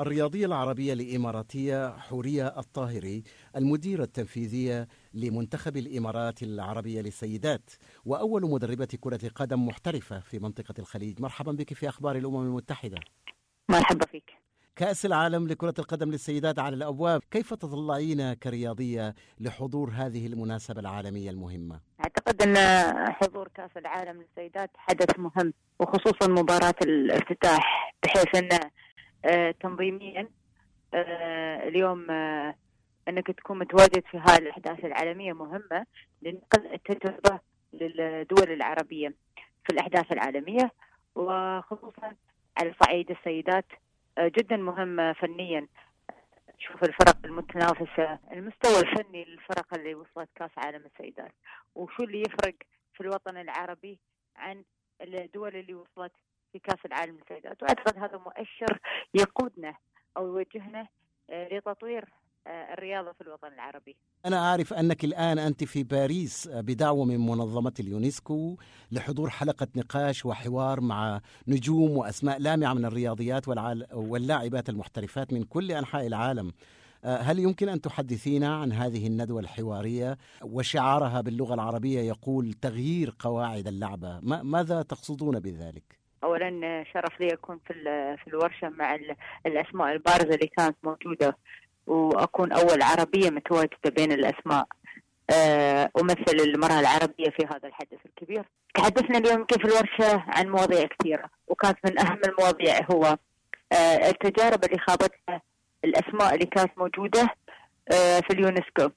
الرياضية العربية الإماراتية حورية الطاهري المديرة التنفيذية لمنتخب الإمارات العربية للسيدات وأول مدربة كرة قدم محترفة في منطقة الخليج. مرحبا بك في أخبار الأمم المتحدة. مرحبا فيك. كأس العالم لكرة القدم للسيدات على الأبواب. كيف تطلعين كرياضية لحضور هذه المناسبة العالمية المهمة؟ أعتقد أن حضور كأس العالم للسيدات حدث مهم وخصوصا مباراة الافتتاح بحيث أن تنظيميا. آه، اليوم آه، أنك تكون متواجد في هذه الأحداث العالمية مهمة لنقل التجربة للدول العربية في الأحداث العالمية وخصوصا على صعيد السيدات جدا مهم فنيا. شوف الفرق المتنافسة المستوى الفني للفرق اللي وصلت كأس عالم السيدات وشو اللي يفرق في الوطن العربي عن الدول اللي وصلت في كاس العالم للسيدات. واعتقد هذا مؤشر يقودنا أو يوجهنا آه، لتطوير آه، الرياضة في الوطن العربي. أنا أعرف أنك الآن أنت في باريس آه، بدعوة من منظمة اليونسكو لحضور حلقة نقاش وحوار مع نجوم وأسماء لامعة من الرياضيات واللاعبات المحترفات من كل أنحاء العالم. هل يمكن أن تحدثينا عن هذه الندوة الحوارية؟ وشعارها باللغة العربية يقول تغيير قواعد اللعبة. ماذا تقصدون بذلك؟ اولا شرف لي أكون في في الورشة مع الأسماء البارزة اللي كانت موجودة وأكون أول عربية متواجدة بين الأسماء آه، أمثل المرأة العربية في هذا الحدث الكبير. تحدثنا اليوم في الورشة عن مواضيع كثيرة وكانت من أهم المواضيع هو آه، التجارب اللي خاضتها الأسماء اللي كانت موجودة آه، في اليونسكو.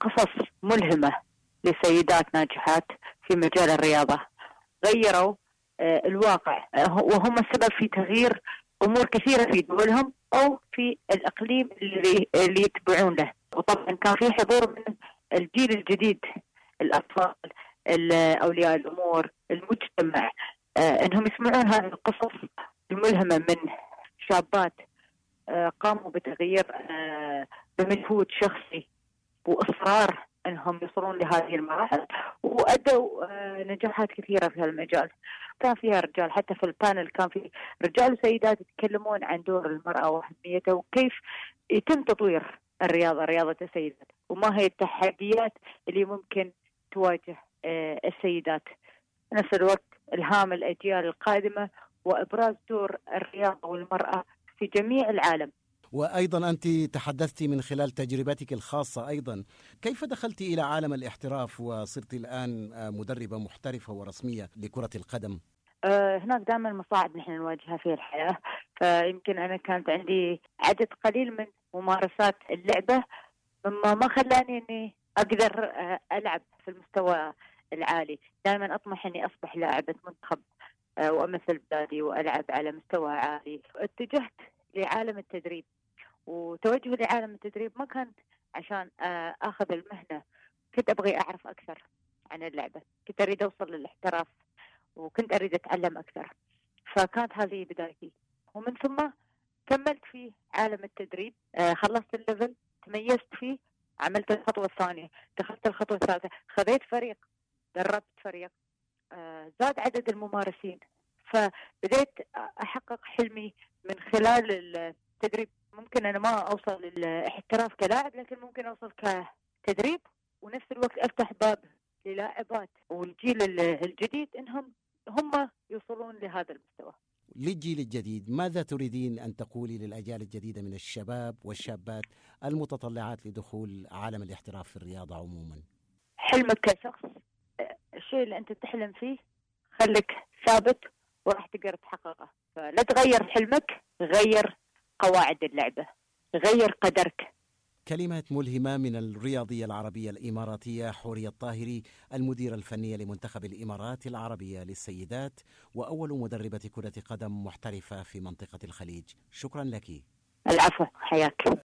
قصص ملهمة لسيدات ناجحات في مجال الرياضة غيروا آه، الواقع. آه، وهم السبب في تغيير أمور كثيرة في دولهم أو في الإقليم اللي اللي يتبعون له وطبعا كان في حضور من الجيل الجديد الأطفال أولياء الأمور المجتمع. آه، إنهم يسمعون هذه القصص الملهمة من شابات قاموا بتغيير بمجهود شخصي وإصرار إنهم يوصلون لهذه المراحل وأدوا نجاحات كثيرة في هالمجال. كان فيها رجال حتى في البانل كان في رجال وسيدات يتكلمون عن دور المرأة وأهميتها وكيف يتم تطوير الرياضة رياضة السيدات. وما هي التحديات اللي ممكن تواجه آه، السيدات. نفس الوقت إلهام الأجيال القادمة وإبراز دور الرياضة والمرأة في جميع العالم. وأيضا أنت تحدثت من خلال تجربتك الخاصة أيضا. كيف دخلت إلى عالم الاحتراف وصرت الآن مدربة محترفة ورسمية لكرة القدم؟ أه هناك دائما مصاعب نحن نواجهها في الحياة فيمكن أنا كانت عندي عدد قليل من ممارسات اللعبة مما ما خلاني إني أقدر آه، ألعب في المستوى العالي. دائما أطمح إني أصبح لاعبة منتخب آه، وأمثل بلادي وألعب على مستوى عالي. اتجهت لعالم التدريب. وتوجهي لعالم التدريب ما كان عشان آه، آخذ المهنة. كنت أبغي أعرف أكثر عن اللعبة. كنت أريد أوصل للاحتراف وكنت أريد أتعلم أكثر. فكانت هذه بدايتي. ومن ثم كملت في عالم التدريب آه، خلصت الليفل تميزت فيه عملت الخطوة الثانية دخلت الخطوة الثالثة خذيت فريق دربت فريق آه، زاد عدد الممارسين. فبديت أحقق حلمي من خلال التدريب. ممكن أنا ما أوصل للاحتراف كلاعب لكن ممكن أوصل كتدريب ونفس الوقت أفتح باب للاعبات والجيل الجديد إنهم هم يوصلون لهذا المستوى. للجيل الجديد ماذا تريدين أن تقولي للأجيال الجديدة من الشباب والشابات المتطلعات لدخول عالم الاحتراف في الرياضة عموما؟ حلمك كشخص الشيء اللي أنت تحلم فيه خليك ثابت وراح تقدر تحققه، فلا تغير حلمك غير قواعد اللعبة. غير قدرك. كلمات ملهمة من الرياضية العربية الإماراتية حورية الطاهري المديرة الفنية لمنتخب الإمارات العربية للسيدات وأول مدربة كرة قدم محترفة في منطقة الخليج. شكرا لك. العفو حياك.